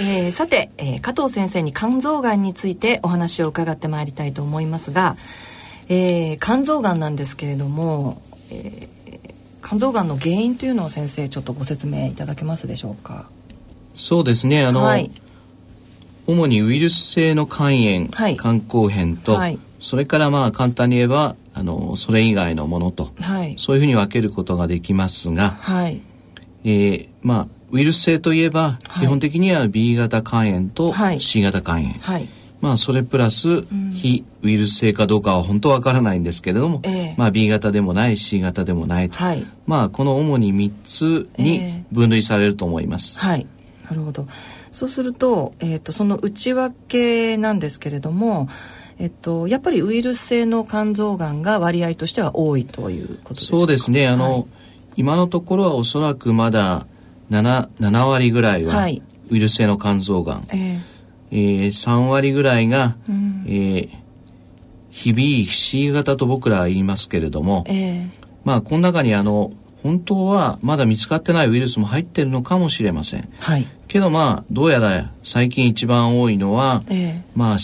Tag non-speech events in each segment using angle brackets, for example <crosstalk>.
えー、さて、えー、加藤先生に肝臓がんについてお話を伺ってまいりたいと思いますが、えー、肝臓がんなんですけれども、えー、肝臓がんの原因というのを先生ちょっとご説明いただけますでしょうか？そうですね。あの、はい、主にウイルス性の肝炎、はい、肝硬変と、はい、それからまあ簡単に言えばあのそれ以外のものと、はい、そういうふうに分けることができますが、はい。えー、まあウイルス性といえば、基本的には B 型肝炎と C 型肝炎、はい、まあそれプラス、うん、非ウイルス性かどうかは本当わからないんですけれども、えー、まあ B 型でもない C 型でもないと、はい、まあこの主に3つに分類されると思います。えー、はい。なるほど。そうすると,、えーと、その内訳なんですけれどもえっと、やっぱりウイルス性の肝臓がんが割合としては多いということですそうですね。あの、はい、今のところはおそらくまだ 7, 7割ぐらいはウイルス性の肝臓がん、えー、えー、3割ぐらいが、うん、えー、非 B、C 型と僕らは言いますけれども、えー、まあこの中にあの本当はまだ見つかってないウイルスも入ってるのかもしれません。はい、けどまあどうやら最近一番多いのは、えー、まあ脂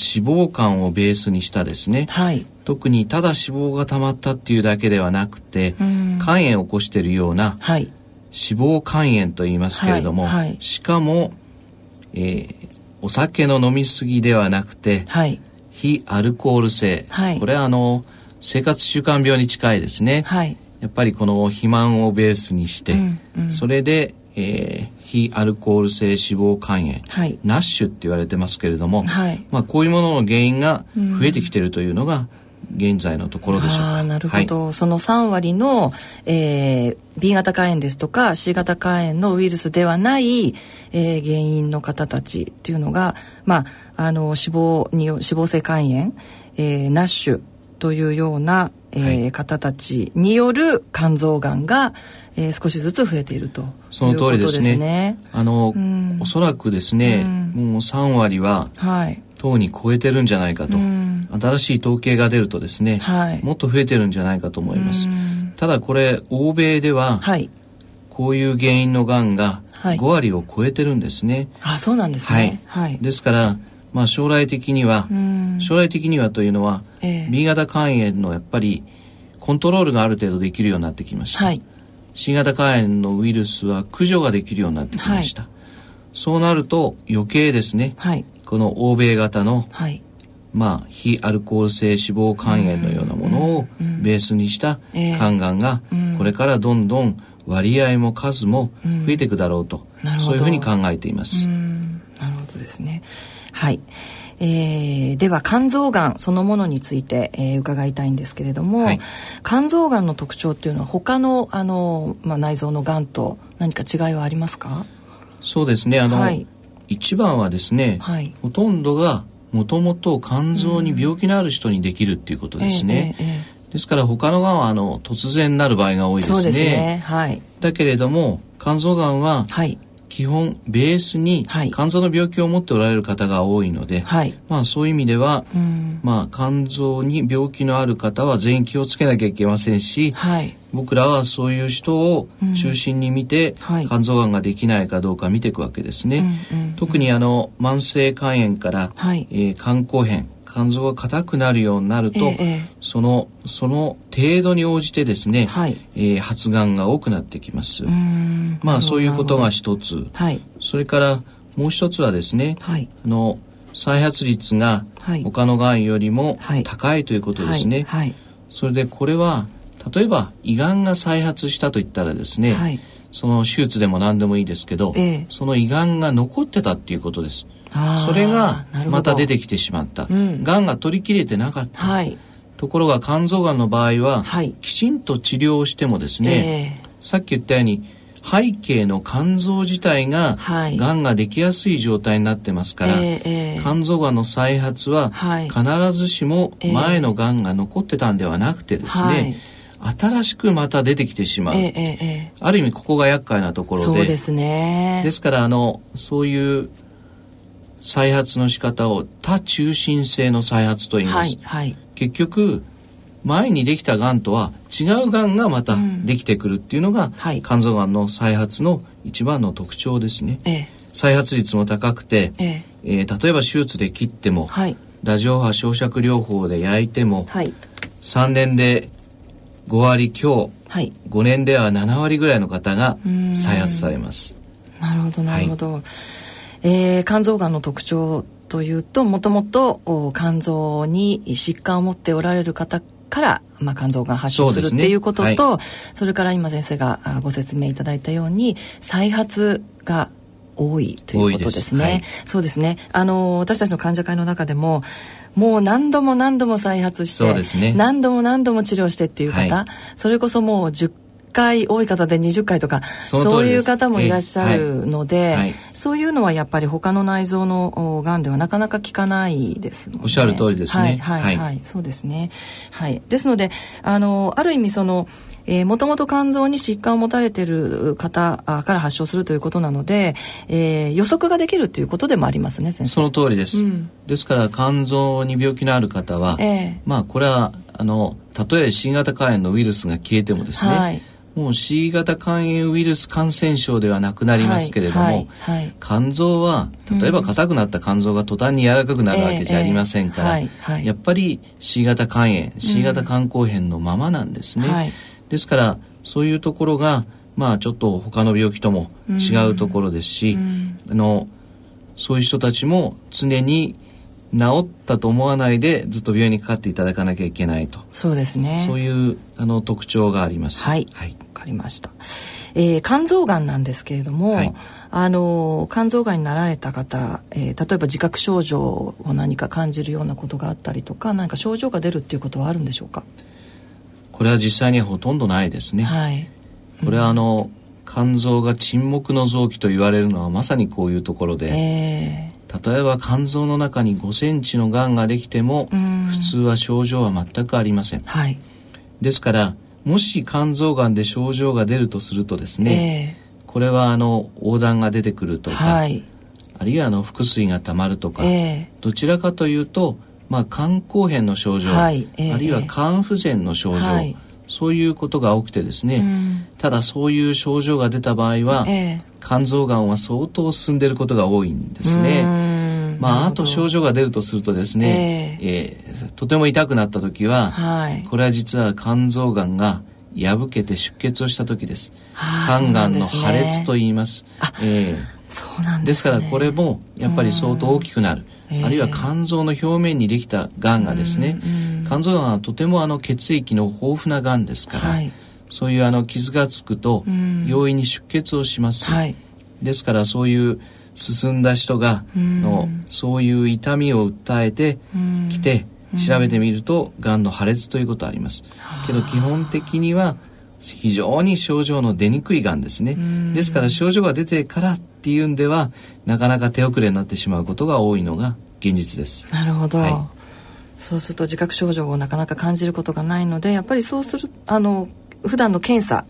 肪肝をベースにしたですね、はい、特にただ脂肪が溜まったっていうだけではなくて、肝炎を起こしているような、はい、脂肪肝炎と言いますけれども、はいはい、しかも、えー、お酒の飲みすぎではなくて、はい、非アルコール性、これはあの生活習慣病に近いですね、やっぱりこの肥満をベースにして、うんうん、それで、えー、非アルコール性脂肪肝炎、はい、ナッシュって言われてますけれども、まあ、こういうものの原因が増えてきているというのが、うん現在のところでしょうか。なるほど、はい、その3割の、えー、B 型肝炎ですとか C 型肝炎のウイルスではない、えー、原因の方たちっていうのが、まあ、あの脂肪に脂肪性肝炎、えー、ナッシュというような、えー、はい、方たちによる肝臓がんが、えー、少しずつ増えているとその通りですね。すねあの、うん、おそらくですね、うん、もう3割は、はい、等に超えてるんじゃないかと、うん、新しい統計が出るとですね、はい、もっと増えてるんじゃないかと思います。ただこれ欧米では、はい、こういう原因のがんが5割を超えてるんですね。あそうなんですね。はい、ですからまあ、将来的には、将来的にはというのは、えー、B 型肝炎のやっぱりコントロールがある程度できるようになってきました。はい、C 型肝炎のウイルスは駆除ができるようになってきました。はい、そうなると余計ですね、はい、この欧米型の、はい、まあ、非アルコール性脂肪肝炎のようなものをベースにした肝がんがこれからどんどん割合も数も増えていくだろうと、そういうふうに考えています。なるほどですね。はい。えー、では肝臓がんそのものについて、えー、伺いたいんですけれども、はい、肝臓がんの特徴っていうのは他のあの、まあ、内臓のがんと何か違いはありますか？そうですね。あの、はい、一番はですね、はい、ほとんどがもともと肝臓に病気のある人にできるっていうことですね。うんえーえー、ですから他のがんはあの突然なる場合が多いですね。そうですね。はい、だけれども肝臓がんは、はい、基本ベースに肝臓の病気を持っておられる方が多いので、はい、まあそういう意味では、うん、まあ肝臓に病気のある方は全員気をつけなきゃいけませんし、はい、僕らはそういう人を中心に見て、うんはい、肝臓がんができないかどうか見ていくわけですね。うんうんうん、特にあの慢性肝炎から、はい、えー、肝硬変肝臓が硬くなるようになると、ええ、そのその程度に応じてですね、はい、えー、発がんが多くなってきます。まあそういうことが一つ、はい、それからもう一つはですね、はい、あの再発率が他のがんよりも高いということですね。はい、それでこれは例えば胃がんが再発したと言ったらですね、はい、その手術でも何でもいいですけど、ええ、その胃がんが残ってたっていうことです。それがまた出てきてしまった。が、ん、が取り切れてなかった。はい、ところが肝臓がんの場合は、はい、きちんと治療してもですね、えー、さっき言ったように背景の肝臓自体が、はい、がんができやすい状態になってますから、えー、肝臓がんの再発は、必ずしも前のがんが残ってたんではなくてですね、新しくまた出てきてしまう、えー、ある意味ここが厄介なところで。そうですね。ですからあのそういう再発の仕方を多中心性の再発と言います、はいはい、結局前にできたがんとは違うがんがまたできてくるっていうのが、うんはい、肝臓がんの再発の一番の特徴ですね、ええ、再発率も高くて、ええ。えー、例えば手術で切っても、はい、ラジオ波焼灼療法で焼いても、はい、3年で5割強、はい、5年では7割ぐらいの方が再発されます。なるほどなるほど、はい、えー、肝臓がんの特徴というともともと肝臓に疾患を持っておられる方から、まあ、肝臓が発症するっていうこととそ、ねはい、それから今先生がご説明いただいたように再発が多いということですね。す。そうですね。あの私たちの患者会の中でももう何度も何度も再発して、ね、何度も何度も治療してっていう方、はい、それこそもう10回多い方で20回とかそういう方もいらっしゃるので、はいはい、そういうのはやっぱり他の内臓のがんではなかなか効かないですのでおっしゃる通りですね。はいはい、はい、そうですね。はい。ですのであのある意味そのえー、もともと肝臓に疾患を持たれている方から発症するということなので、えー、予測ができるということでもありますね先生。その通りです、うん、ですから肝臓に病気のある方は、えー、まあこれはあのたとえ C 型肝炎のウイルスが消えてもですね、はい。もう C 型肝炎ウイルス感染症ではなくなりますけれども、はいはい、肝臓は例えば硬くなった肝臓が途端に柔らかくなるわけじゃありませんから、やっぱり C 型肝炎 C 型肝硬変のままなんですね。はいですからそういうところがまあちょっと他の病気とも違うところですし、あのそういう人たちも常に治ったと思わないでずっと病院にかかっていただかなきゃいけないと。そうですね。そういうあの特徴があります。はい。わ、はい、かりました、えー、肝臓がんなんですけれども、はい、あの肝臓がんになられた方、えー、例えば自覚症状を何か感じるようなことがあったりとか何か症状が出るっていうことはあるんでしょうか？これは実際にはほとんどないですね。はい、これはあの肝臓が沈黙の臓器と言われるのはまさにこういうところで、えー、例えば肝臓の中に5センチのがんができても普通は症状は全くありません。はい、ですからもし肝臓がんで症状が出るとするとですね、えー、これはあの横断が出てくるとか、はい、あるいはあの腹水がたまるとか、えー、どちらかというとまあ、肝硬変の症状、はいえー、あるいは肝不全の症状、はい、そういうことが多くてですね、うん、ただそういう症状が出た場合は、えー、肝臓がんは相当進んでいることが多いんですね。まあ、あと症状が出るとするとですね、えー、えー、とても痛くなった時は、はい、これは実は肝臓がんが破けて出血をした時です。肝がんの破裂と言います。すね、え。ーそうなんです、ね、ですからこれもやっぱり相当大きくなる。あるいは肝臓の表面にできたがんがですね、肝臓がんはとてもあの血液の豊富ながんですから、はい、そういうあの傷がつくと容易に出血をします。はい、ですからそういう進んだ人がのそういう痛みを訴えてきて調べてみるとがんの破裂ということあります。けど基本的には非常に症状の出にくいがんですね。ですから症状が出てからっていうんではなかなか手遅れになってしまうことが多いのが現実です。なるほど。はい、そうすると自覚症状をなかなか感じることがないのでやっぱりそうするあの普段の検査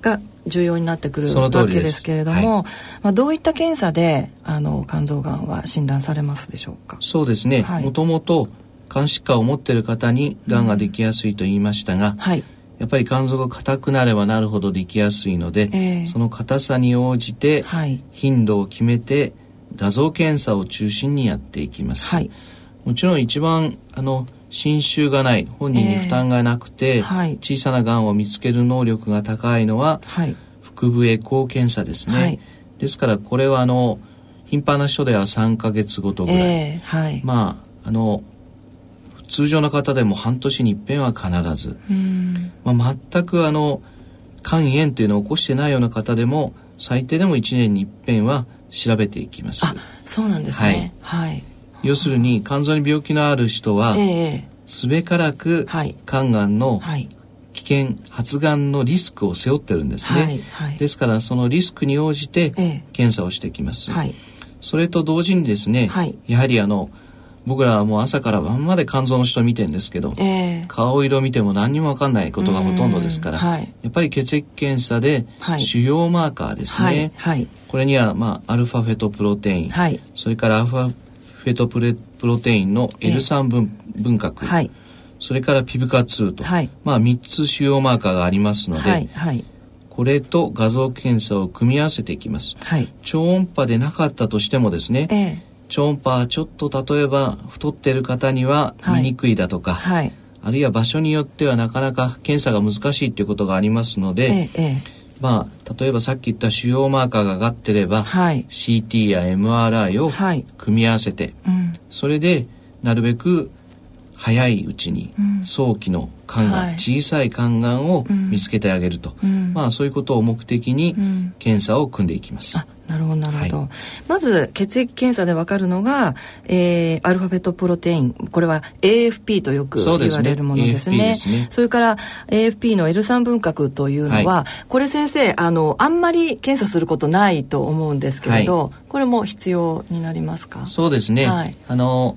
が重要になってくるわけですけれども、はい、まあ、どういった検査であの肝臓がんは診断されますでしょうか？そうですね、もともと肝疾患を持っている方にがんができやすいと言いましたが、うん。はい、やっぱり肝臓が硬くなればなるほどできやすいので、えー、その硬さに応じて頻度を決めて画像検査を中心にやっていきます。はい、もちろん一番あの侵襲がない本人に負担がなくて、えーはい、小さながんを見つける能力が高いのは、はい、腹部エコー検査ですね。ですからこれはあの頻繁な人では3か月ごとぐらい、えー、まああの通常の方でも半年に一遍は必ず、まあ、全くあの肝炎というのを起こしてないような方でも最低でも1年に一遍は調べていきます。そうなんですね。はい。はい、要するに肝臓に病気のある人は、すべからく肝がんの危険、発がんのリスクを背負ってるんですね。はいはい、ですからそのリスクに応じて検査をしてきます。はい、それと同時にですね、はい、やはりあの僕らはもう朝から晩まで肝臓の人見てんですけど、えー、顔色見ても何にも分かんないことがほとんどですから、はい、やっぱり血液検査で腫瘍マーカーですね、はい、これには、まあ、アルファフェトプロテイン、それからアルファフェトプレプロテインの L3 分,、分核、それからピブカ2と、まあ3つ腫瘍マーカーがありますので、ここれと画像検査を組み合わせていきます、はい、超音波でなかったとしてもですね、ええ、超音波ちょっと例えば太ってる方には見にくいだとか、はい、あるいは場所によってはなかなか検査が難しいということがありますので、ええ、まあ例えばさっき言った腫瘍マーカーが上がってれば、はい、CT や MRI を組み合わせて、はいうん、それでなるべく早いうちに早期の肝がん、小さい肝がん。を見つけてあげると、うん、まあそういうことを目的に検査を組んでいきます。なるほどなるほど、はい、まず血液検査でわかるのが、えー、アルファベットプロテイン。これは AFP とよく言われるものですね。そ、ね、それから AFP の L3 分割というのは、はい、これ先生あのあんまり検査することないと思うんですけれど、はい、これも必要になりますか？そうですね、あの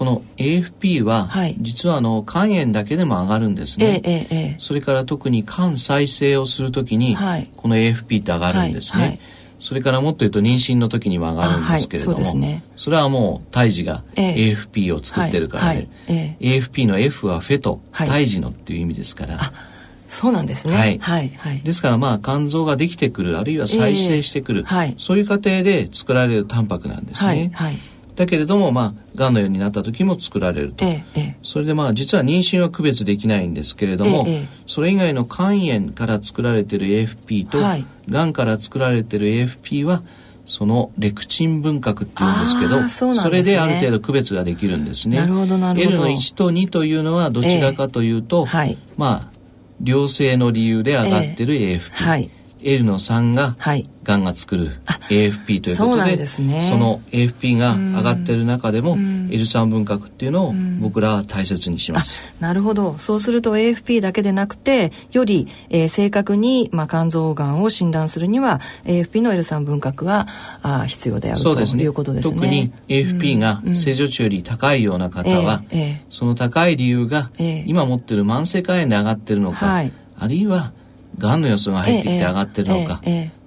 この AFP は、はい、実はあの肝炎だけでも上がるんですね、えええ、それから特に肝再生をするときに、はい、この AFP って上がるんですね、はい、それからもっと言うと妊娠の時にも上がるんですけれども、そね、それはもう胎児が AFP を作ってるからで、AFP の F はフェト、胎児のっていう意味ですから、そうなんですね。はい。はい。はい。ですからまあ肝臓ができてくる、あるいは再生してくる、えーはい、そういう過程で作られるタンパクなんですね。はい。はいだけれども、まあ、がんのようになった時も作られると。ええ、それでまあ、実は妊娠は区別できないんですけれども、え、それ以外の肝炎から作られている AFP と、はい、がんから作られている AFP は、そのレクチン分割っていうんですけどそ、ね,、れである程度区別ができるんですね。なるほどなるほど。L の1と2というのはどちらかというと、はい、まあ良性の理由で上がってる AFP。はい L の3ががんが作る AFP ということでそね、その AFP が上がってる中でも L3 分割っていうのを僕らは大切にします。なるほど。そうすると AFP だけでなくてより、えー、正確に、まあ、肝臓がんを診断するには AFP の L3 分割があ必要であるということですね。特に AFP が正常値より高いような方は、えーえー、その高い理由が今持ってる慢性肝炎で上がってるのか、はい、あるいはがんの様子が入ってきて上がってるのか、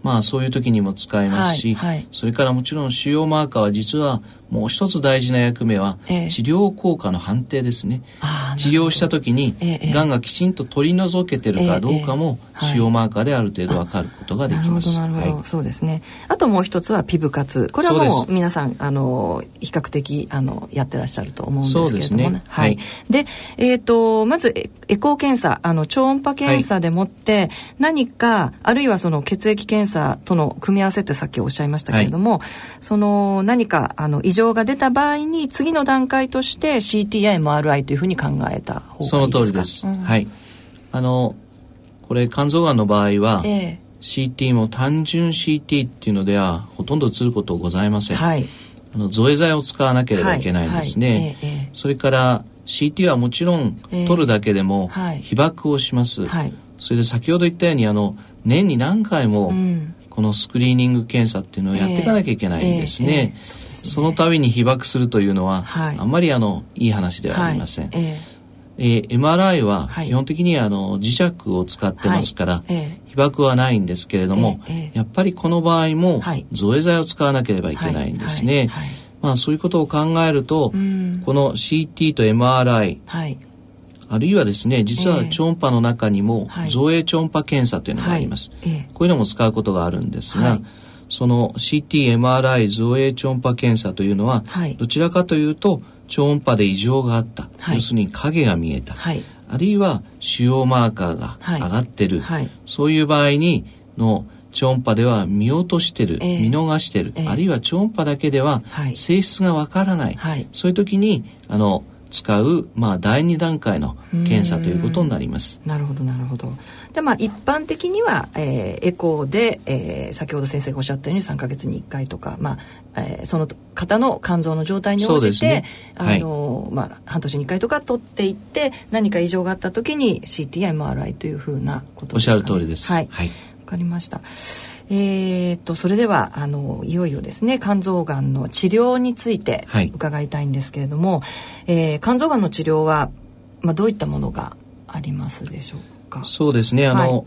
まあそういう時にも使えますし、はいはい、それからもちろん腫瘍マーカーは実はもう一つ大事な役目は、治療効果の判定ですね。治療した時に、がんがきちんと取り除けてるかどうかも、腫瘍マーカーである程度わかることができます。なるほど、なるほど、そうですね。あともう一つはピブ活。これはもう皆さん、あの、比較的、あの、やってらっしゃると思うんですけれどもね。ねはい。で、えっ、ー、と、まず、エコー検査、あの、超音波検査でもって、何か、あるいはその血液検査との組み合わせってさっきおっしゃいましたけれども、その、何か、あの、異常症が出た場合に次の段階として CT や MRI というふうに考えた方がいいですか？その通りです、うん、はい。あのこれ肝臓がんの場合は、えー、CT も単純 CT っていうのではほとんど映ることございません、はい、あの造影剤を使わなければいけないんですね、はい。はい。えー、それから CT はもちろん取るだけでも被曝をします、それで先ほど言ったようにあの年に何回も、うんこのスクリーニング検査っていうのをやっていかなきゃいけないんですね。その度に被爆するというのは、はい、あんまりあのいい話ではありません。はい、えー、MRI は基本的にあの磁石を使ってますから、はい。え被爆はないんですけれども、えやっぱりこの場合も造影剤を使わなければいけないんですね。まあそういうことを考えると、この CT と MRI、あるいはですね実は超音波の中にも造影超音波検査というのがあります、はい、こういうのも使うことがあるんですが、はい、その CTMRI 造影超音波検査というのは、どちらかというと超音波で異常があった、要するに影が見えた、あるいは腫瘍マーカーが上がってる、そういう場合にの超音波では見落としてる、えー、見逃してる、えー、あるいは超音波だけでは性質がわからない、はい、そういう時にあの使う、まあ、第二段階の検査ということになります。なるほどなるほど。でまあ一般的には、えー、エコーで、えー、先ほど先生がおっしゃったように3か月に1回とか、まあえー、その方の肝臓の状態に応じて、ねはい、あのまあ、半年に1回とか取っていって何か異常があった時に CT や MRI というふうなことですか、ね、おっしゃる通りです。はい。はい、わかりました。えー、とそれではあのいよいよですね肝臓がんの治療について伺いたいんですけれども、はい、えー、肝臓がんの治療は、まあ、どういったものがありますでしょうか？そうですね。あの、はい、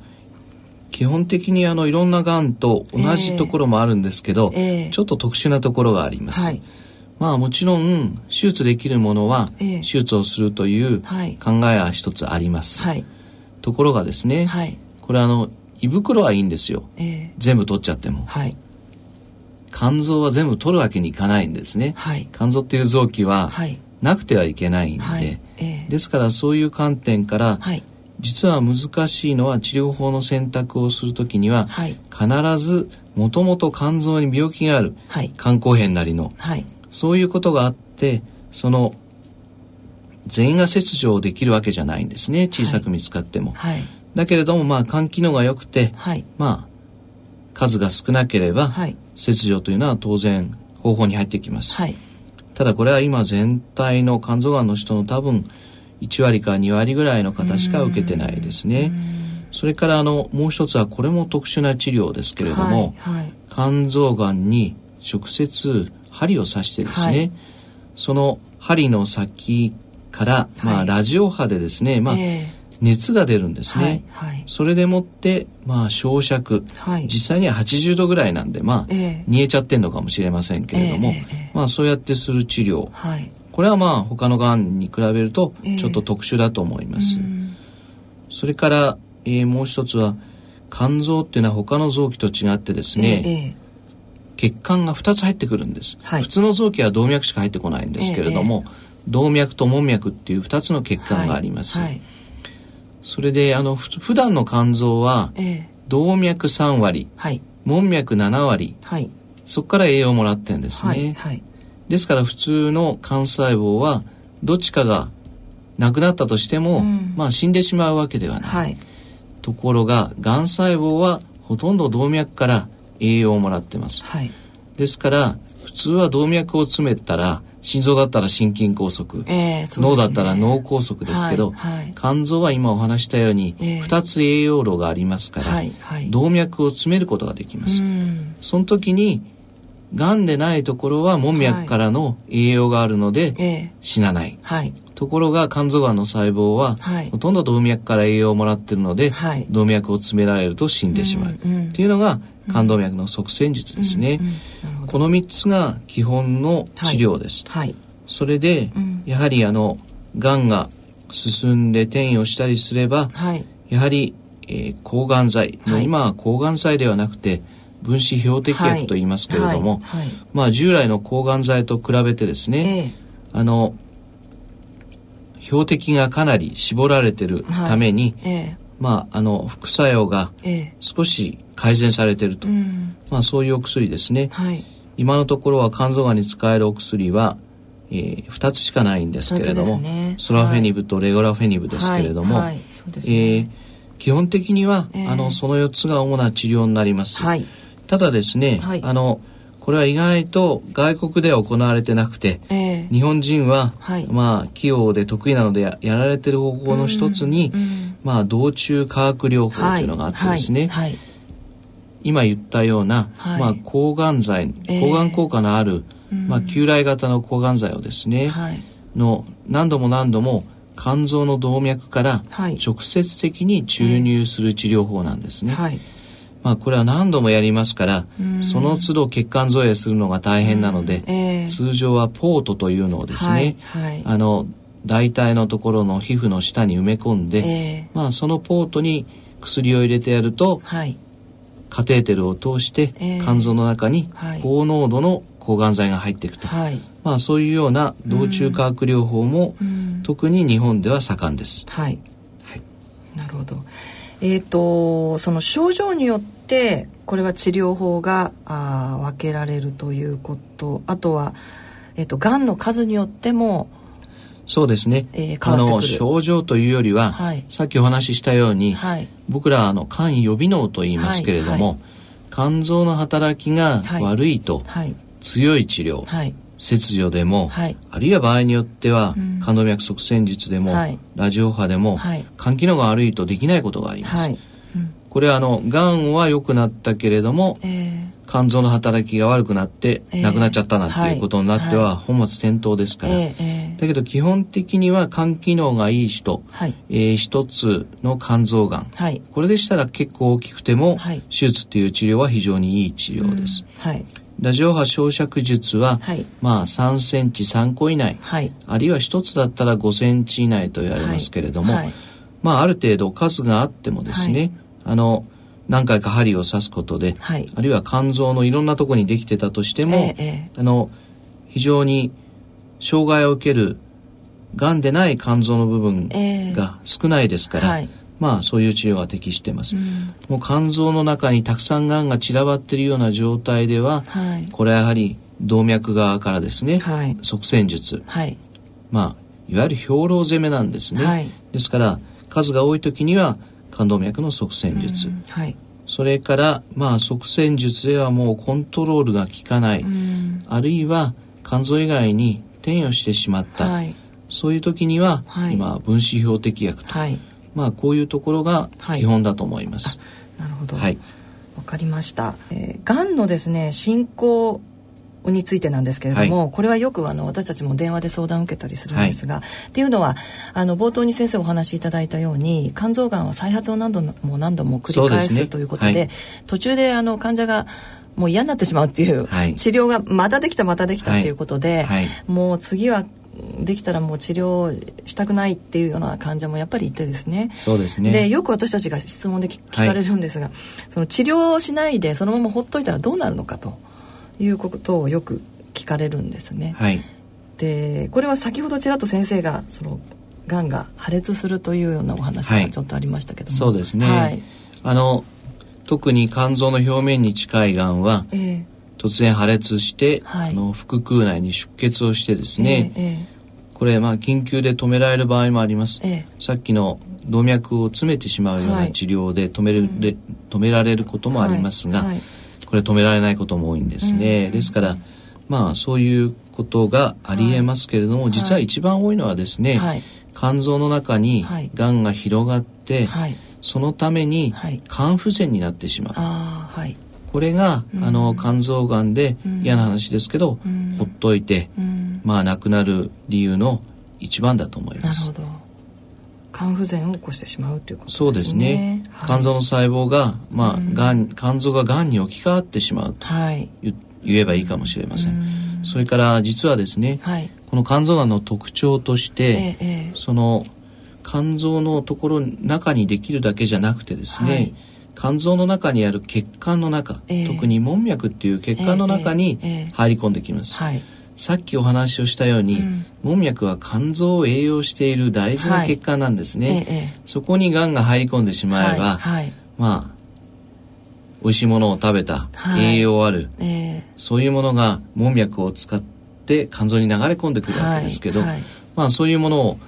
基本的にあのいろんながんと同じところもあるんですけど、えーえー、ちょっと特殊なところがあります。はい。まあもちろん手術できるものは手術をするという考えは一つあります。はい、ところがですね、はい、これあの胃袋はいいんですよ、えー、全部取っちゃっても、はい、肝臓は全部取るわけにいかないんですね、はい、肝臓っていう臓器はなくてはいけないんで、はい。えー、ですからそういう観点から、はい。実は難しいのは治療法の選択をするときには、はい、必ずもともと肝臓に病気がある、はい、肝硬変なりの、はい、そういうことがあってその全員が切除できるわけじゃないんですね。小さく見つかっても。はい、だけれどもまあ肝機能が良くて、まあ数が少なければ、切除というのは当然方法に入ってきます。ただこれは今全体の肝臓がんの人の多分1割か2割ぐらいの方しか受けてないですね。それからあのもう一つはこれも特殊な治療ですけれども、はいはい、肝臓がんに直接針を刺してですね、はい、その針の先から、まあ、ラジオ波でですね、まあ、えー熱が出るんですね、はいはい、それでもってまあ焼灼、はい、実際には80度ぐらいなんでまあ、えー、煮えちゃってんのかもしれませんけれども、えー、まあそうやってする治療、はい、これはまあ他のがんに比べるとちょっと特殊だと思います。えー、それから、えー、もう一つは肝臓っていうのは他の臓器と違ってですね、えー、血管が2つ入ってくるんです、はい、普通の臓器は動脈しか入ってこないんですけれども、動脈と門脈っていう2つの血管があります。はいはいそれであの普段の肝臓は、動脈3割、はい、門脈7割、はい、そこから栄養をもらってるんですね。はいはい、ですから普通の幹細胞はどっちかがなくなったとしても、うん、まあ死んでしまうわけではない。はい、ところががん細胞はほとんど動脈から栄養をもらってます。はい、ですから普通は動脈を詰めたら心臓だったら心筋梗塞、えーね、脳だったら脳梗塞ですけど、はいはい、肝臓は今お話したように、えー、2つ栄養路がありますから、はいはい、動脈を詰めることができます。その時にがんでないところは門脈からの栄養があるので死なない。はい、ところが肝臓がんの細胞は、はい、ほとんど動脈から栄養をもらってるので、はい、動脈を詰められると死んでしまう。っていうのが肝動脈の塞栓術ですね。この3つが基本の治療です。それで、やはりあの、がんが進んで転移をしたりすれば、やはり、えー、抗がん剤、今は抗がん剤ではなくて、分子標的薬と言いますけれども、はい。はい。はい、まあ従来の抗がん剤と比べてですね、えー、あの標的がかなり絞られてるために、えー、まああの副作用が少し改善されてると、まあそういうお薬ですね、今のところは肝臓がんに使えるお薬はえー、2つしかないんですけれども、ね、ソラフェニブとレゴラフェニブですけれども、はい。はい。ね、えー、基本的には、えー、あのその4つが主な治療になります。はい、ただですね、はい、あのこれは意外と外国では行われてなくて、えー、日本人は、はい、まあ器用で得意なのでややられてる方法の一つに、まあ道中化学療法というのがあってですね、はい、今言ったような、まあ抗がん剤、抗がん効果のある、えー、まあ旧来型の抗がん剤をですね、の何度も何度も肝臓の動脈から直接的に注入する治療法なんですね。はい。まあ、これは何度もやりますから、その都度血管造影するのが大変なので、えー、通常はポートというのをですね、はい。はい、あの大体のところの皮膚の下に埋め込んで、えー、まあ、そのポートに薬を入れてやると、はい、カテーテルを通して肝臓の中に高濃度の抗がん剤が入っていくと、はい、まあ、そういうような道中化学療法も、特に日本では盛んです。はい、はい、なるほど。えーとその症状によってこれは治療法があ分けられるということ。あとは、えーと、がんの数によってもそうですね、えー、あの症状というよりは、はい、さっきお話ししたように、はい、僕らあの肝予備能と言いますけれども、はい、肝臓の働きが悪いと、強い治療、切除でも、はい、あるいは場合によっては、うん、肝動脈塞栓術でも、はい、ラジオ波でも、はい、肝機能が悪いとできないことがあります。これはあのがんは良くなったけれども、えー、肝臓の働きが悪くなって亡くなっちゃったなんていうことになっては本末転倒ですから、えー、だけど基本的には肝機能がいい人、はい、えー、一つの肝臓がん、はい、これでしたら結構大きくても、はい、手術っていう治療は非常にいい治療です。うん、はい。ラジオ波焼灼術は、はい、まあ3センチ3個以内、はい、あるいは1つだったら5センチ以内と言われますけれども、はい、まあある程度数があってもですね、あの何回か針を刺すことで、はい、あるいは肝臓のいろんなところにできてたとしても、えー、あの非常に障害を受けるがんでない肝臓の部分が少ないですから、えーはい、まあそういう治療は適しています、うん、もう肝臓の中にたくさんがんが散らばっているような状態では、はい、これはやはり動脈側からですね、はい、側線術、はい、まあいわゆる兵糧攻めなんですね、ですから数が多い時には冠動脈の側線術、うん。はい、それからまあ側線術ではもうコントロールが効かない、うん、あるいは肝臓以外に転移をしてしまった、はい、そういう時には、はい、今分子標的薬と、はい、まあこういうところが基本だと思います。なるほど。はい。わかりました。えー、がんのですね進行についてなんですけれども、はい、これはよくあの私たちも電話で相談を受けたりするんですが、はい、っていうのはあの冒頭に先生お話しいただいたように肝臓がんは再発を何度も何度も繰り返す、ね、ということで、はい、途中であの患者がもう嫌になってしまうっていう、治療がまたできたまたできたっていうことで、もう次はできたらもう治療したくないっていうような患者もやっぱりいてですね。そうですね。で、よく私たちが質問で聞かれるんですが、はい、その治療をしないでそのままほっといたらどうなるのかということをよく聞かれるんですね。はい、でこれは先ほどちらっと先生がそのがんが破裂するというようなお話がちょっとありましたけども、はい、そうですね、はい、あの特に肝臓の表面に近いがんは、えー、突然破裂して、はい、あの腹腔内に出血をしてですね、えーえー、これまあ緊急で止められる場合もあります、さっきの動脈を詰めてしまうような治療で止める、はい、止められることもありますが、これ止められないことも多いんですね、ですからまあそういうことがありえますけれども、はい、実は一番多いのはですね、はい、肝臓の中にがんが広がって、はい、そのために肝不全になってしまう。これが、うん、あの肝臓がんで嫌な話ですけど、うん、ほっといて、うん、まあ亡くなる理由の一番だと思います。なるほど。肝不全を起こしてしまうということですね。そうですね。肝臓の細胞が、まあ、がん、肝臓ががんに置き換わってしまうと言言えばいいかもしれません。それから実はですね、はい、この肝臓がんの特徴として、ええ、その肝臓のところ中にできるだけじゃなくてですね、はい、肝臓の中にある血管の中、え、特に門脈っていう血管の中に入り込んできます。はい、さっきお話をしたように、うん、門脈は肝臓を栄養している大事な血管なんですね。そこにがんが入り込んでしまえば、まあ美味しいものを食べた、はい、栄養ある、えー、そういうものが門脈を使って肝臓に流れ込んでくるわけですけど、はいはい、まあそういうものを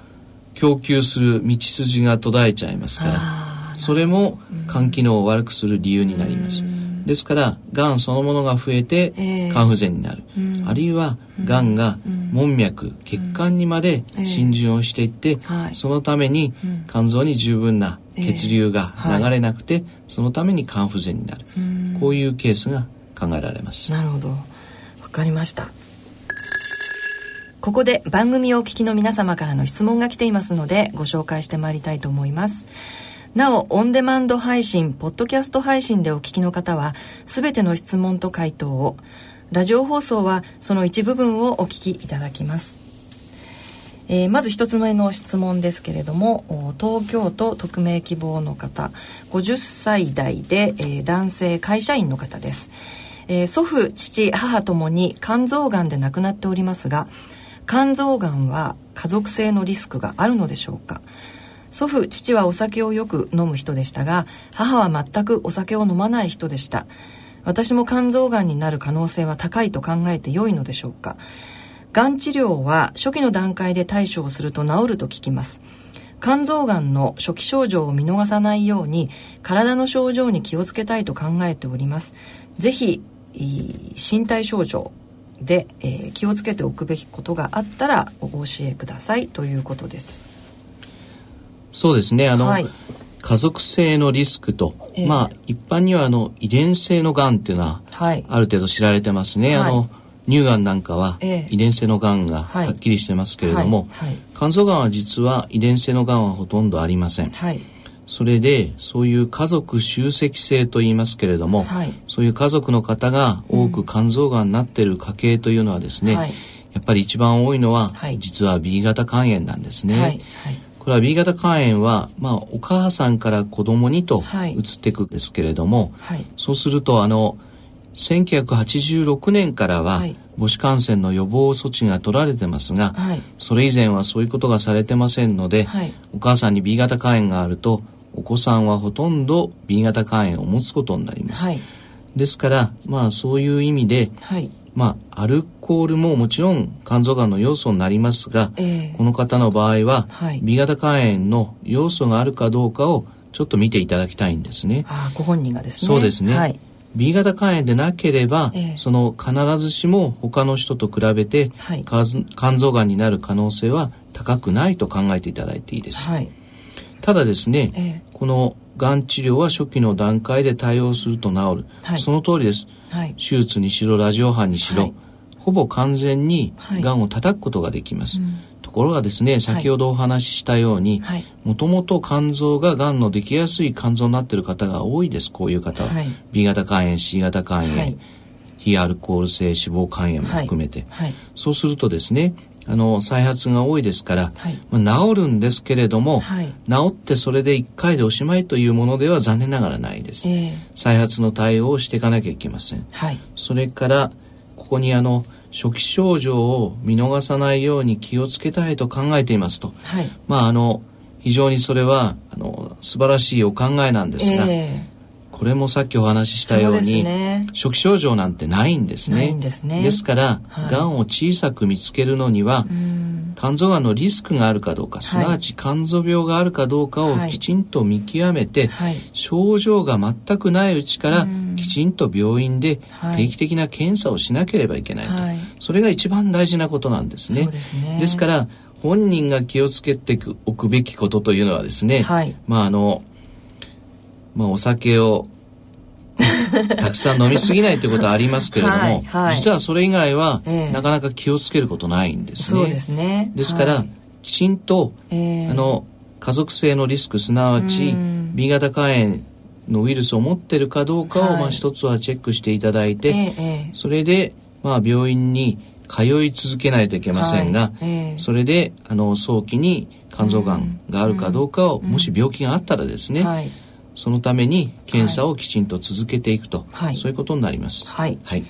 供給する道筋が途絶えちゃいますからそれも肝機能を悪くする理由になります。ですからがんそのものが増えて肝不全になる、えー、あるいはがんが門脈血管にまで浸潤をしていって、えー、そのために肝臓に十分な血流が流れなくて、えーはい、そのために肝不全になる。こういうケースが考えられます。なるほど。わかりましたここで番組をお聞きの皆様からの質問が来ていますのでご紹介してまいりたいと思いますなお、オンデマンド配信、ポッドキャスト配信でお聞きの方は、すべての質問と回答を、ラジオ放送はその一部分をお聞きいただきます。えー、まず一つ目の質問ですけれども東京都匿名希望の方50歳代で、えー、男性会社員の方です、えー、祖父父母ともに肝臓がんで亡くなっておりますが肝臓がんは家族性のリスクがあるのでしょうか？祖父父はお酒をよく飲む人でしたが母は全くお酒を飲まない人でした。私も肝臓がんになる可能性は高いと考えて良いのでしょうか？がん治療は初期の段階で対処をすると治ると聞きます。肝臓がんの初期症状を見逃さないように体の症状に気をつけたいと考えております。ぜひ身体症状で、えー、気をつけておくべきことがあったらお教えください。ということです。そうですね。あの、はい、家族性のリスクと、えー、まあ一般にはあの遺伝性のがんっていうのは、はい、ある程度知られてますね、はい、あの乳がんなんかは遺伝性のがんがはっきりしてますけれども、はい。はい、肝臓がんは実は遺伝性のがんはほとんどありません。それでそういう家族集積性と言いますけれども、そういう家族の方が多く肝臓がんになっている家系というのはですね、やっぱり一番多いのは、実は B 型肝炎なんですね。これは B 型肝炎は、まあ、お母さんから子供にと移っていくんですけれども、はい、そうするとあの1986年からは、母子感染の予防措置が取られてますが、はい、それ以前はそういうことがされてませんので、はい、お母さんに B 型肝炎があるとお子さんはほとんど B 型肝炎を持つことになります。はい、ですからまあそういう意味で、まあアルコールももちろん肝臓がんの要素になりますが、えー、この方の場合は、B 型肝炎の要素があるかどうかをちょっと見ていただきたいんですね。あご本人がですね。そうですね。B 型肝炎でなければ、ええ、その必ずしも他の人と比べて、はい、肝臓がんになる可能性は高くないと考えていただいていいです。はい、ただですね、え、このがん治療は初期の段階で対応すると治る、はい、その通りです、手術にしろラジオ波にしろ、ほぼ完全にがんを叩くことができます、うん。ところがですね先ほどお話ししたようにもともと肝臓ががんのできやすい肝臓になっている方が多いです。こういう方は、はい、B 型肝炎 C 型肝炎、はい、非アルコール性脂肪肝炎も含めて、はい、そうするとですねあの再発が多いですから、まあ、治るんですけれども、治ってそれで1回でおしまいというものでは残念ながらないです、えー、再発の対応をしていかなきゃいけません、それからここにあの初期症状を見逃さないように気をつけたいと考えていますと、はい、まああの非常にそれはあの素晴らしいお考えなんですが、えー、これもさっきお話ししたように、ね、初期症状なんてないんですね。ですね。ですから、はい、がんを小さく見つけるのには、肝臓がんのリスクがあるかどうか、すなわち肝臓病があるかどうかをきちんと見極めて、はい、症状が全くないうちからきちんと病院で定期的な検査をしなければいけないと、はい、それが一番大事なことなんですね。ですね。ですから本人が気をつけておくべきことというのはですね、はい、まああの、まあ、お酒を <laughs> たくさん飲みすぎないということはありますけれども、はいはい、実はそれ以外は、えー、なかなか気をつけることないんですね。そうですね。ですから、はい、きちんと、えー、あの家族性のリスクすなわち B 型肝炎のウイルスを持ってるかどうかを、まあ一つはチェックしていただいて、えー、それでまあ病院に通い続けないといけませんが、それであの早期に肝臓がんがあるかどうかを、もし病気があったらですね、そのために検査をきちんと続けていくと、はい、そういうことになります。はい、はい。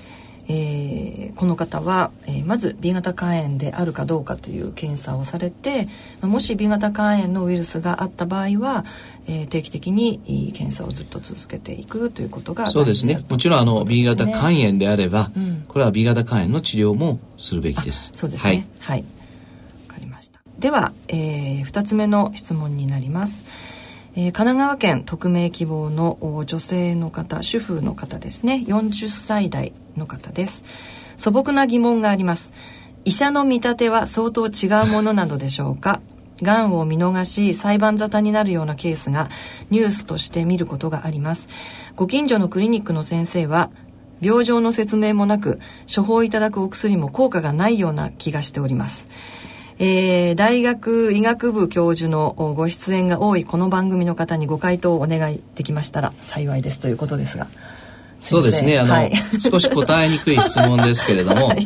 えー、この方は、えー、まず B 型肝炎であるかどうかという検査をされてもし B 型肝炎のウイルスがあった場合は、えー、定期的に検査をずっと続けていくということがそうですね。もちろんあの、B 型肝炎であれば、うん、これは B 型肝炎の治療もするべきです。そうですね。はい、わ、かりました。では、えー、2つ目の質問になりますえー、神奈川県匿名希望の女性の方主婦の方ですね。40歳代の方です。素朴な疑問があります。医者の見立ては相当違うものなのでしょうか？がんを見逃し裁判沙汰になるようなケースがニュースとして見ることがあります。ご近所のクリニックの先生は病状の説明もなく処方いただくお薬も効果がないような気がしております。えー、大学医学部教授のご出演が多いこの番組の方にご回答をお願いできましたら幸いですということですが。そうですね。あの、はい、少し答えにくい質問ですけれども、<laughs> はい、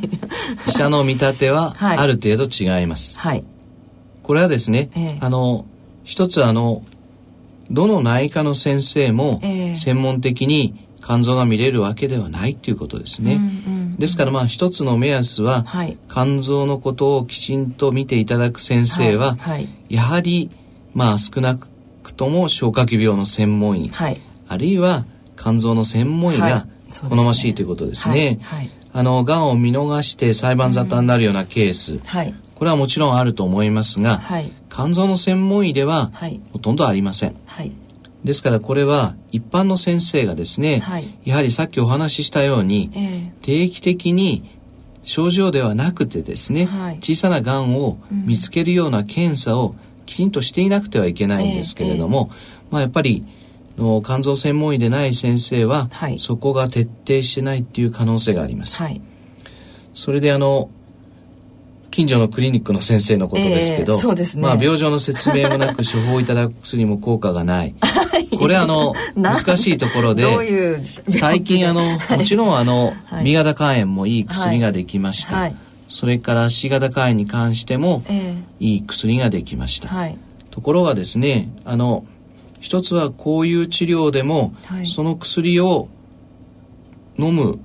医者の見立てはある程度違います。はい。これはですね、えー、あの、一つあの、どの内科の先生も専門的に肝臓が見れるわけではないっていうことですね。うんうん、ですからまあ一つの目安は、はい、肝臓のことをきちんと見ていただく先生は、はい。はい、やはりまあ少なくとも消化器病の専門医、あるいは肝臓の専門医が好ましいということですね。あの、癌を見逃して裁判沙汰になるようなケース、これはもちろんあると思いますが、肝臓の専門医ではほとんどありません。ですからこれは一般の先生がですね、はい、やはりさっきお話ししたように、えー、定期的に症状ではなくてですね、はい、小さながん。を見つけるような検査をきちんとしていなくてはいけないんですけれども、えーえー、まあ、やっぱりの肝臓専門医でない先生は、はい、そこが徹底してないっていう可能性があります。それであの近所のクリニックの先生のことですけど、えーね、まあ病状の説明もなく処方いただく薬も効果がない。これあの <laughs> 難しいところで最近あの <laughs> もちろんあの、はい、B 型肝炎もいい薬ができました。はい、それから C 型肝炎に関しても、いい薬ができました。はい、ところがですねあの一つはこういう治療でも、はい、その薬を飲む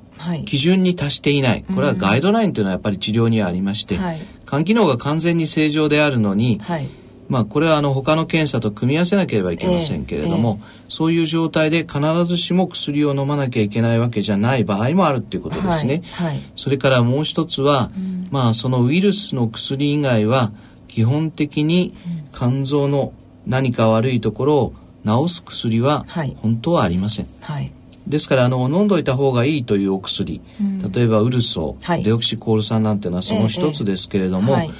基準に達していない、これはガイドラインというのはやっぱり治療にはありまして、はい、肝機能が完全に正常であるのに、はい、まあこれはあの他の検査と組み合わせなければいけませんけれども、えーえ。ー、そういう状態で必ずしも薬を飲まなきゃいけないわけじゃない場合もあるっていうことですね。はい、それからもう一つは、うん、まあそのウイルスの薬以外は基本的に肝臓の何か悪いところを治す薬は本当はありません。はいですからあの飲んどいた方がいいというお薬、うん、例えばウルソ、はい、デオキシコール酸なんていうのはその一つですけれども、ええはい、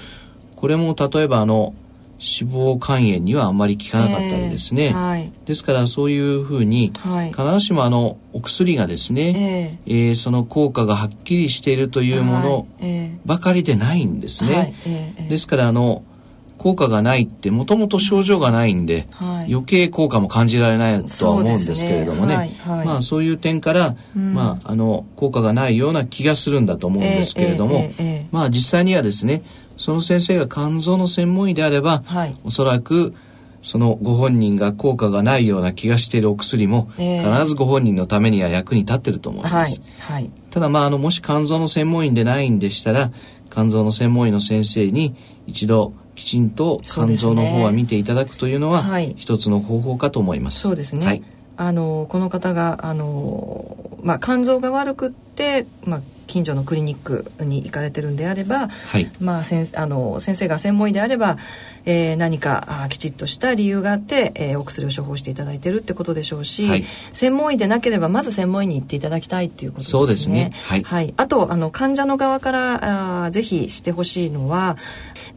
これも例えばあの脂肪肝炎にはあんまり効かなかったりですね、えーはい、ですからそういうふうに、必ずしもあのお薬がですね、えー、えー、その効果がはっきりしているというものばかりでないんですね、ですからあの効果がないってもともと症状がないんで、はい、余計効果も感じられないとは思うんですけれどもね、ね。はいはい、まあそういう点から、うん、まああの効果がないような気がするんだと思うんですけれども、えーえーえー、まあ実際にはですねその先生が肝臓の専門医であれば、はい、おそらくそのご本人が効果がないような気がしているお薬も、必ずご本人のためには役に立ってると思います。はい、ただまああのもし肝臓の専門医でないんでしたら肝臓の専門医の先生に一度きちんと肝臓の方は見ていただくというのは、ね、一つの方法かと思います。そうですね。はい、あのこの方があのまあ肝臓が悪くってまあ近所のクリニックに行かれてるんであれば、はい、まあ先あの先生が専門医であれば、えー、何かあきちっとした理由があって、えー、お薬を処方していただいてるってことでしょうし、はい、専門医でなければまず専門医に行っていただきたいっていうことですね。そうですね。はい。はい、あとあの患者の側からあぜひしてほしいのは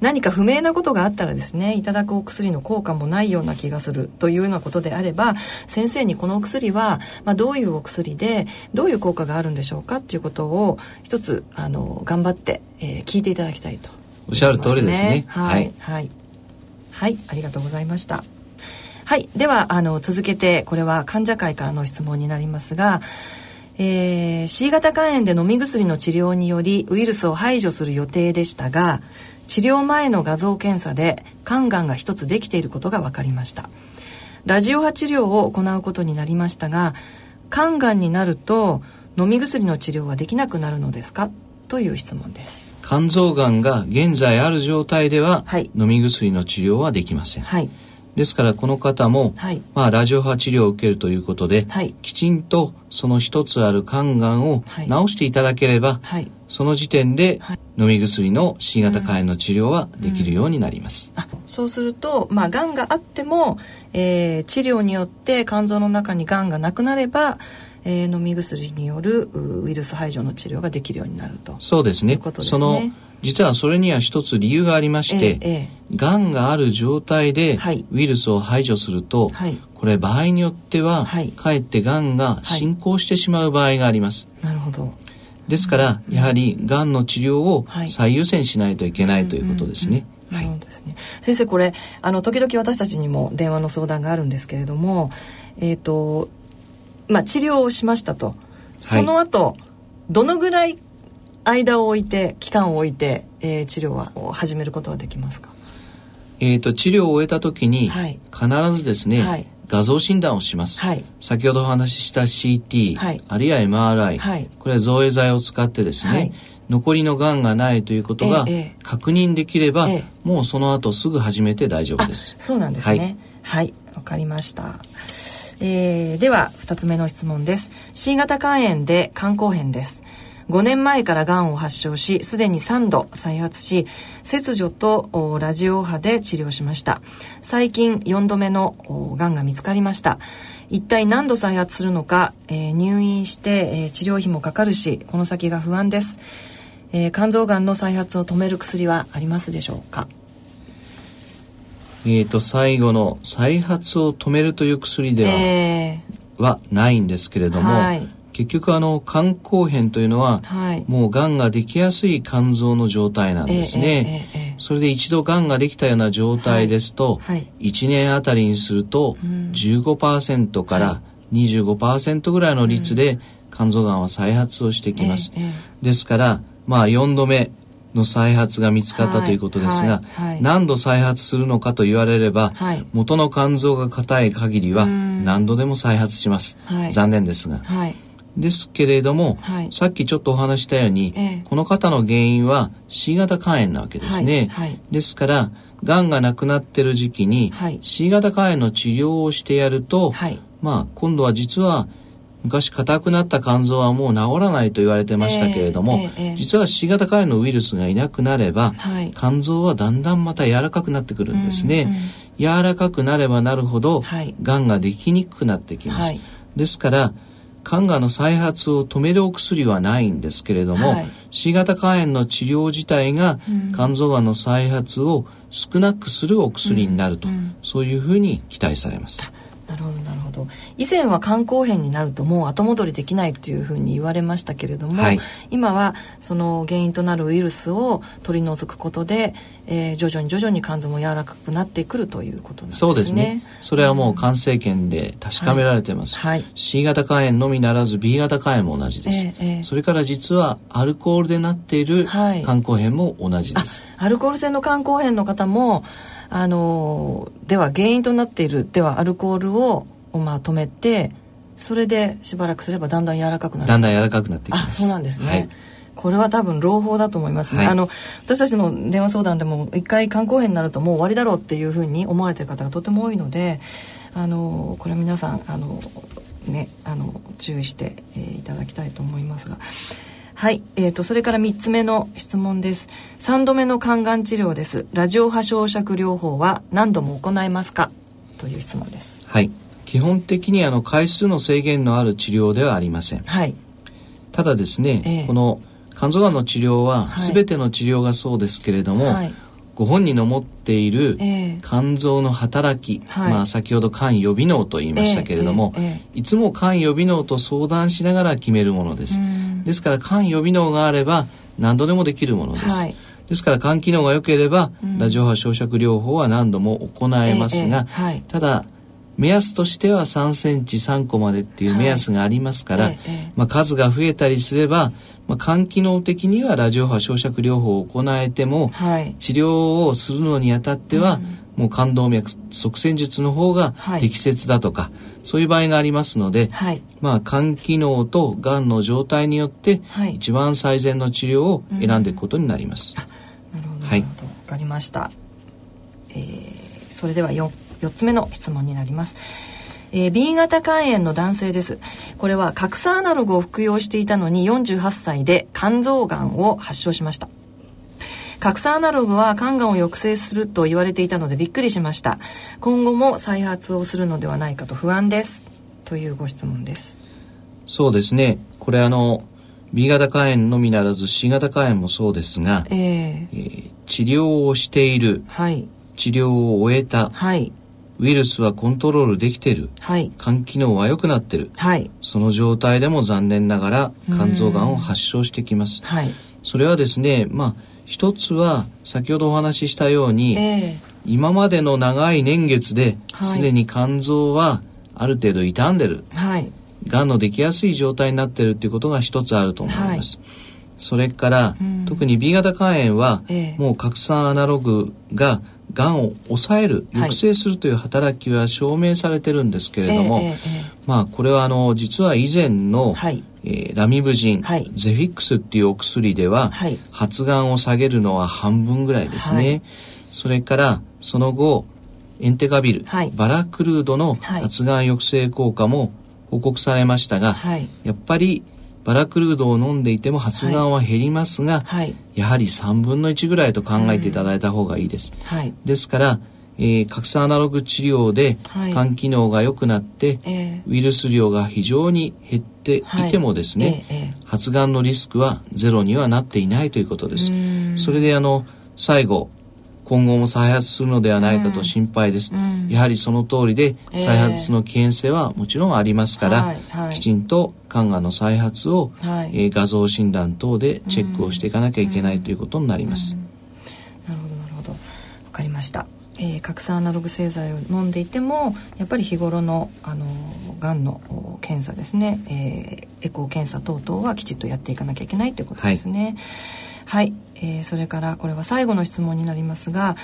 何か不明なことがあったらですねいただくお薬の効果もないような気がするというようなことであれば先生にこのお薬は、まあ、どういうお薬でどういう効果があるんでしょうかっていうことを一つあの頑張って、えー、聞いていただきたいと、ね、おっしゃる通りですね。はい、はい、はい、ありがとうございました。はい、ではあの続けてこれは患者会からの質問になりますが。えー、C 型肝炎で飲み薬の治療によりウイルスを排除する予定でしたが治療前の画像検査で肝がんが一つできていることが分かりましたラジオ波治療を行うことになりましたが肝がんになると飲み薬の治療はできなくなるのですか？という質問です。肝臓がんが現在ある状態では、はい、飲み薬の治療はできません、はい。ですからこの方も、はい、まあ、ラジオ波治療を受けるということで、はい、きちんとその一つある肝がんを治していただければ、はい、その時点で飲み薬の C 型肝炎の治療はできるようになります。うん。うん、そうすると、まあ、がんがあっても、えー、治療によって肝臓の中にがんがなくなれば、えー、飲み薬によるウイルス排除の治療ができるようになると。そうですね。ね。その実はそれには一つ理由がありまして、ええ、がんがある状態でウイルスを排除すると、はい、これ場合によっては、はい、かえってがんが進行してしまう場合があります。なるほど。ですから、やはりがんの治療を最優先しないといけないということですね。なるほどですね。先生これあの時々私たちにも電話の相談があるんですけれども、えっ、ー、とまあ治療をしましたと、その後、はい、どのぐらい間を置いて期間を置いて、えー、治療は始めることはできますか？えーと、治療を終えた時に、はい、必ずですね、はい、画像診断をします、はい、先ほどお話しした CT、あるいは MRI、これは造影剤を使ってですね、残りのがんがないということが確認できれば、ええ、もうその後すぐ始めて大丈夫です。そうなんですね。はい。わ、かりましたえー、では2つ目の質問です C 型肝炎で肝硬変です5年前からがんを発症し、すでに3度再発し、切除とラジオ波で治療しました。最近4度目のがんが見つかりました。一体何度再発するのか、えー、入院して、えー、治療費もかかるし、この先が不安です。えー、肝臓がんの再発を止める薬はありますでしょうか？えーと、最後の再発を止めるという薬ではえー、はないんですけれども、はい。結局あの肝硬変というのは、はい、もうがんができやすい肝臓の状態なんですね、えーえーえー、それで一度がんができたような状態ですと、はい。はい、1年あたりにすると15%から25%ぐらいの率で肝臓がんは再発をしてきます、ですからまあ4度目の再発が見つかったということですが、何度再発するのかと言われれば、元の肝臓が硬い限りは何度でも再発します。残念ですが。ですけれども、はい、さっきちょっとお話したように、ええ、この方の原因は C 型肝炎なわけですね。ですから、癌がなくなってる時期に、C 型肝炎の治療をしてやると、まあ、今度は実は昔硬くなった肝臓はもう治らないと言われてましたけれども、えーえー、実は C 型肝炎のウイルスがいなくなれば、はい、肝臓はだんだんまた柔らかくなってくるんですね。うんうん、柔らかくなればなるほど、はい、癌ができにくくなってきます。はい、ですから、肝がんの再発を止めるお薬はないんですけれども、はい、C 型肝炎の治療自体が肝臓がんの再発を少なくするお薬になると、うんうん、そういうふうに期待されます。なるほどなるほど。以前は肝硬変になるともう後戻りできないというふうに言われましたけれども、はい、今はその原因となるウイルスを取り除くことで、えー、徐々に徐々に肝臓も柔らかくなってくるということなんですね。そうですね。それはもう肝生検で確かめられてます、はい、はい、C 型肝炎のみならず B 型肝炎も同じです、えーえー、それから実はアルコールでなっている肝硬変も同じです、アルコール性の肝硬変の方もあのでは原因となっているではアルコールをまあ止めてそれでしばらくすればだんだん柔らかくなる。だんだん柔らかくなってきます。あそうなんですね、はい、これは多分朗報だと思いますね、はい、あの私たちの電話相談でも一回肝硬変になるともう終わりだろうっていうふうに思われてる方がとても多いのであのこれ皆さんあのねあの注意して、えー、いただきたいと思いますがはい、えーと、それから3つ目の質問です。3度目の肝がん治療です。ラジオ波焼灼療法は何度も行いますか？という質問です。はい。基本的にあの回数の制限のある治療ではありません、はい、ただですね、えー、この肝臓がんの治療は全ての治療がそうですけれども、はい、ご本人の持っている肝臓の働き、えー、まあ、先ほど肝予備能と言いましたけれども、えー、いつも肝予備能と相談しながら決めるものです。ですから肝予備能があれば何度でもできるものです。はい、ですから肝機能が良ければ、うん、ラジオ波焼灼療法は何度も行えますが、えーはい、ただ目安としては3センチ3個までっていう目安がありますから、はいまあ、数が増えたりすれば、まあ、肝機能的にはラジオ波焼灼療法を行えても、はい、治療をするのにあたっては、うん、もう冠動脈塞栓術の方が適切だとか、はいそういう場合がありますので、はい、まあ肝機能とがんの状態によって、はい、一番最善の治療を選んでいくことになります。うん、なるほど、はい、わかりました。えー、それでは 4, 4つ目の質問になります。えー、B 型肝炎の男性です。これは核酸アナログを服用していたのに48歳で肝臓がんを発症しました。核酸アナログは肝がんを抑制すると言われていたのでびっくりしました。今後も再発をするのではないかと不安です。というご質問です。そうですね。これあの B 型肝炎のみならず C 型肝炎もそうですが、えー、えー、治療をしている、はい、治療を終えた、はい、ウイルスはコントロールできてる、はい、肝機能は良くなってる、はい、その状態でも残念ながら肝臓がんを発症してきます、はい、それはですねまあ一つは先ほどお話ししたように、えー、今までの長い年月ですで、に肝臓はある程度傷んでる、はい、がんのできやすい状態になってるっていうことが一つあると思います。はい、それから、うん、特に B 型肝炎は、えー、もう核酸アナログががんを抑える抑制するという働きは証明されてるんですけれども、はい、まあこれはあの実は以前の、はい、えー、ラミブジン、はい、ゼフィックスっていうお薬では、はい、発がんを下げるのは半分ぐらいですね、はい、それからその後エンテガビル、バラクルードの発がん抑制効果も報告されましたが、やっぱりバラクルードを飲んでいても発がんは減りますが、やはり3分の1ぐらいと考えていただいた方がいいです。ですからえー、核酸アナログ治療で肝機能が良くなって、はい、ウイルス量が非常に減ってい。てもですね、はいえー、発がんのリスクはゼロにはなっていないということです。それであの最後今後も再発するのではないかと心配です。やはりその通りで再発の危険性はもちろんありますから、えー、きちんと肝がんの再発を、はい、えー、画像診断等でチェックをしていかなきゃいけないということになります。なるほどなるほど。わかりました。えー、核酸アナログ製剤を飲んでいてもやっぱり日頃のあのがんの検査ですね、えー、エコー検査等々はきちっとやっていかなきゃいけないということですね。はい、はい、ええー、それからこれは最後の質問になりますが、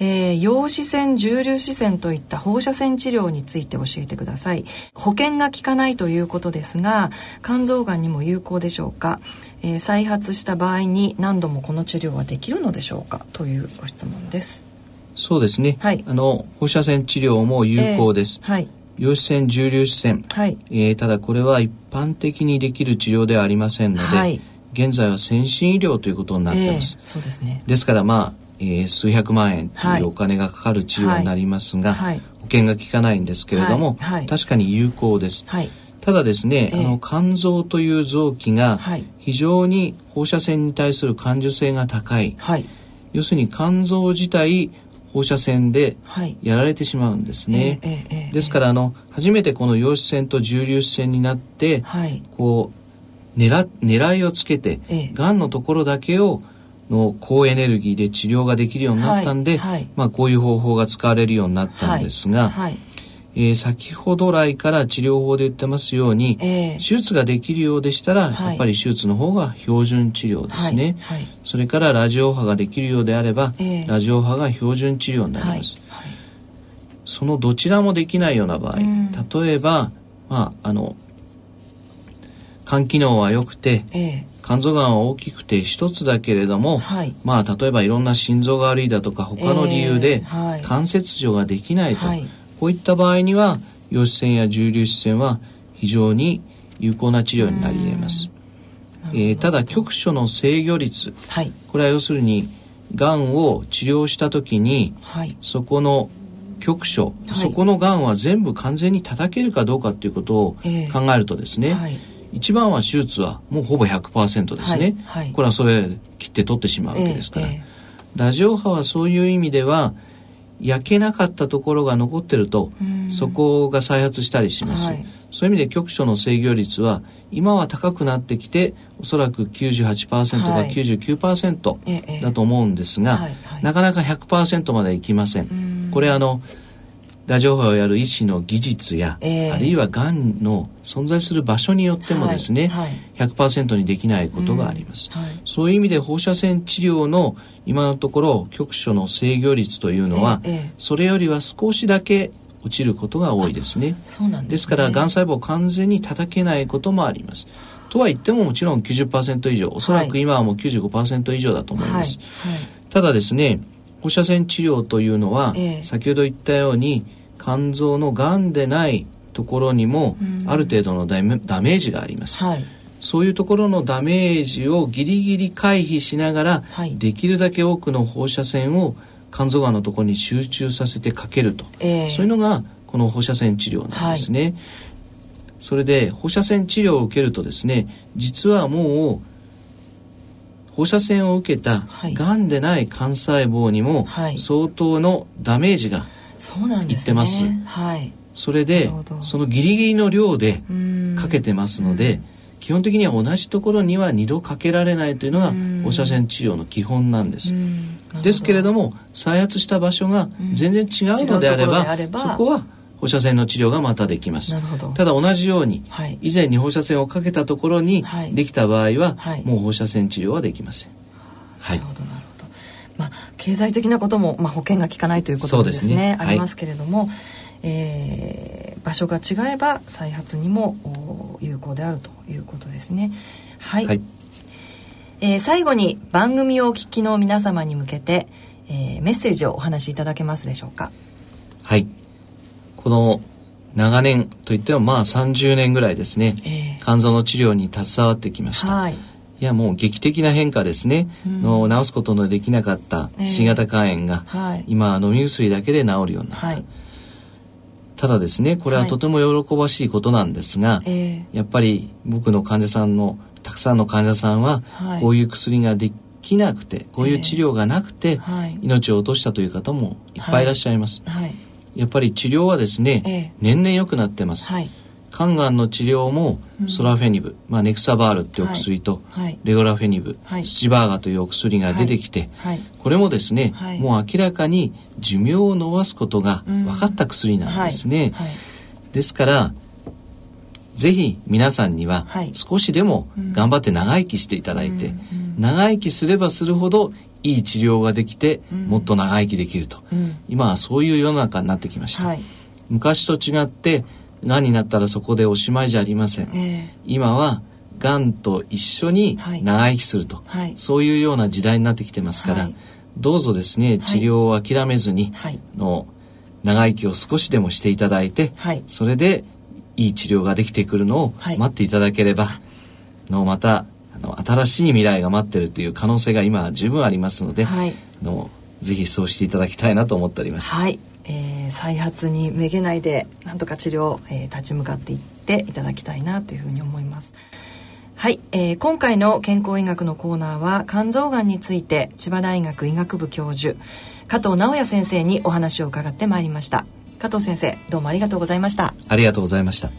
えー、陽子線重粒子線といった放射線治療について教えてください。保険が効かないということですが肝臓がんにも有効でしょうか、えー、再発した場合に何度もこの治療はできるのでしょうか？というご質問です。そうですね、はい、あの放射線治療も有効です、えー、はい。陽子線重粒子線、はい。えー、ただこれは一般的にできる治療ではありませんので、はい、現在は先進医療ということになってます、えー、そうですね。ですからまあえー、数百万円というお金がかかる治療になりますが、はい、保険が効かないんですけれども、はい、確かに有効です。ただですね、えー、あの肝臓という臓器が非常に放射線に対する感受性が高い、要するに肝臓自体放射線でやられてしまうんですね。えーえー、ですからあの初めてこの陽子線と重粒子線になって、こう狙狙いをつけて、がんのところだけをの高エネルギーで治療ができるようになったんで、はいはい、まあ、こういう方法が使われるようになったんですが、はい、えー、先ほど来から治療法で言ってますように、えー、手術ができるようでしたら、やっぱり手術の方が標準治療ですね、それからラジオ波ができるようであれば、えー、ラジオ波が標準治療になります、そのどちらもできないような場合、例えば、まあ、あの肝機能は良くて、えー肝臓がんは大きくて一つだけれども、はい、まあ例えばいろんな心臓が悪いだとか他の理由で関節除ができないと、はい、こういった場合には陽子線や重粒子線は非常に有効な治療になり得ます。えー、ただ局所の制御率、はい、これは要するにがんを治療した時に、そこの局所、そこのがんは全部完全に叩けるかどうかっていうことを考えるとですね、一番は手術はもうほぼ100%ですね、はい。はい、これはそれ切って取ってしまうわけですから、えーえー、ラジオ波はそういう意味では焼けなかったところが残ってるとそこが再発したりします、はい、そういう意味で局所の制御率は今は高くなってきておそらく98%が99%だと思うんですが、なかなか100%までいきません。これあのラジオ波をやる医師の技術や、えー、あるいはがんの存在する場所によってもですね、はいはい、100%にできないことがあります、うんはい、そういう意味で放射線治療の今のところ局所の制御率というのは、えー、それよりは少しだけ落ちることが多いですね。そうなんです、ね、ですからがん細胞を完全に叩けないこともあります。とは言ってももちろん90%以上おそらく今はもう95%以上だと思います、ただですね放射線治療というのは、えー、先ほど言ったように肝臓のがんでないところにもある程度のダメージがあります、はい、そういうところのダメージをギリギリ回避しながら、はい、できるだけ多くの放射線を肝臓がんのところに集中させてかけると、えー、そういうのがこの放射線治療なんですね、はい、それで放射線治療を受けるとですね実はもう放射線を受けたがんでない幹細胞にも相当のダメージがいってます。はい、それでそのギリギリの量でかけてますので基本的には同じところには2度かけられないというのが放射線治療の基本なんです。ですけれども再発した場所が全然違うのであれば,、そこは放射線の治療がまたできます。ただ同じように、はい、以前に放射線をかけたところにできた場合は、はい、もう放射線治療はできません。はい、なるほどなるほど。まあ経済的なこともまあ保険が効かないということですね。すねありますけれども、はい、えー、場所が違えば再発にも有効であるということですね。はい。はい、えー、最後に番組をお聞きの皆様に向けて、えー、メッセージをお話しいただけますでしょうか？はい。この長年といってもまあ30年ぐらいですね、えー、肝臓の治療に携わってきました。はい、いやもう劇的な変化ですね、うん、の治すことのできなかった C 型肝炎が、えーはい、今飲み薬だけで治るようになった、はい、ただですねこれはとても喜ばしいことなんですが、やっぱり僕の患者さんのたくさんの患者さんは、こういう薬ができなくてこういう治療がなくて、命を落としたという方もいっぱいいらっしゃいます。はい。やっぱり治療はですね、ええ、年々良くなってます、はい、肝がんの治療もソラフェニブ、うん、まあ、ネクサバールっていうお薬と、はい、レゴラフェニブ、はい、スチバーガというお薬が出てきて、はい、これもですね、もう明らかに寿命を延ばすことが分かった薬なんですね、ですからぜひ皆さんには少しでも頑張って長生きしていただいて、長生きすればするほどいい治療ができて、もっと長生きできると、今はそういう世の中になってきました、はい、昔と違ってがんになったらそこでおしまいじゃありません、えー、今はがんと一緒に長生きすると、はい、そういうような時代になってきてますから、はい、どうぞですね治療を諦めずに、の長生きを少しでもしていただいて、それでいい治療ができてくるのを待っていただければ、のまたあの新しい未来が待ってるという可能性が今十分ありますので、はい、のぜひそうしていただきたいなと思っております。はい、えー、再発にめげないでなんとか治療、えー、立ち向かっていっていただきたいなというふうに思います。はい、えー、今回の健康医学のコーナーは肝臓がんについて千葉大学医学部教授加藤直也先生にお話を伺ってまいりました。加藤先生どうもありがとうございました。ありがとうございました。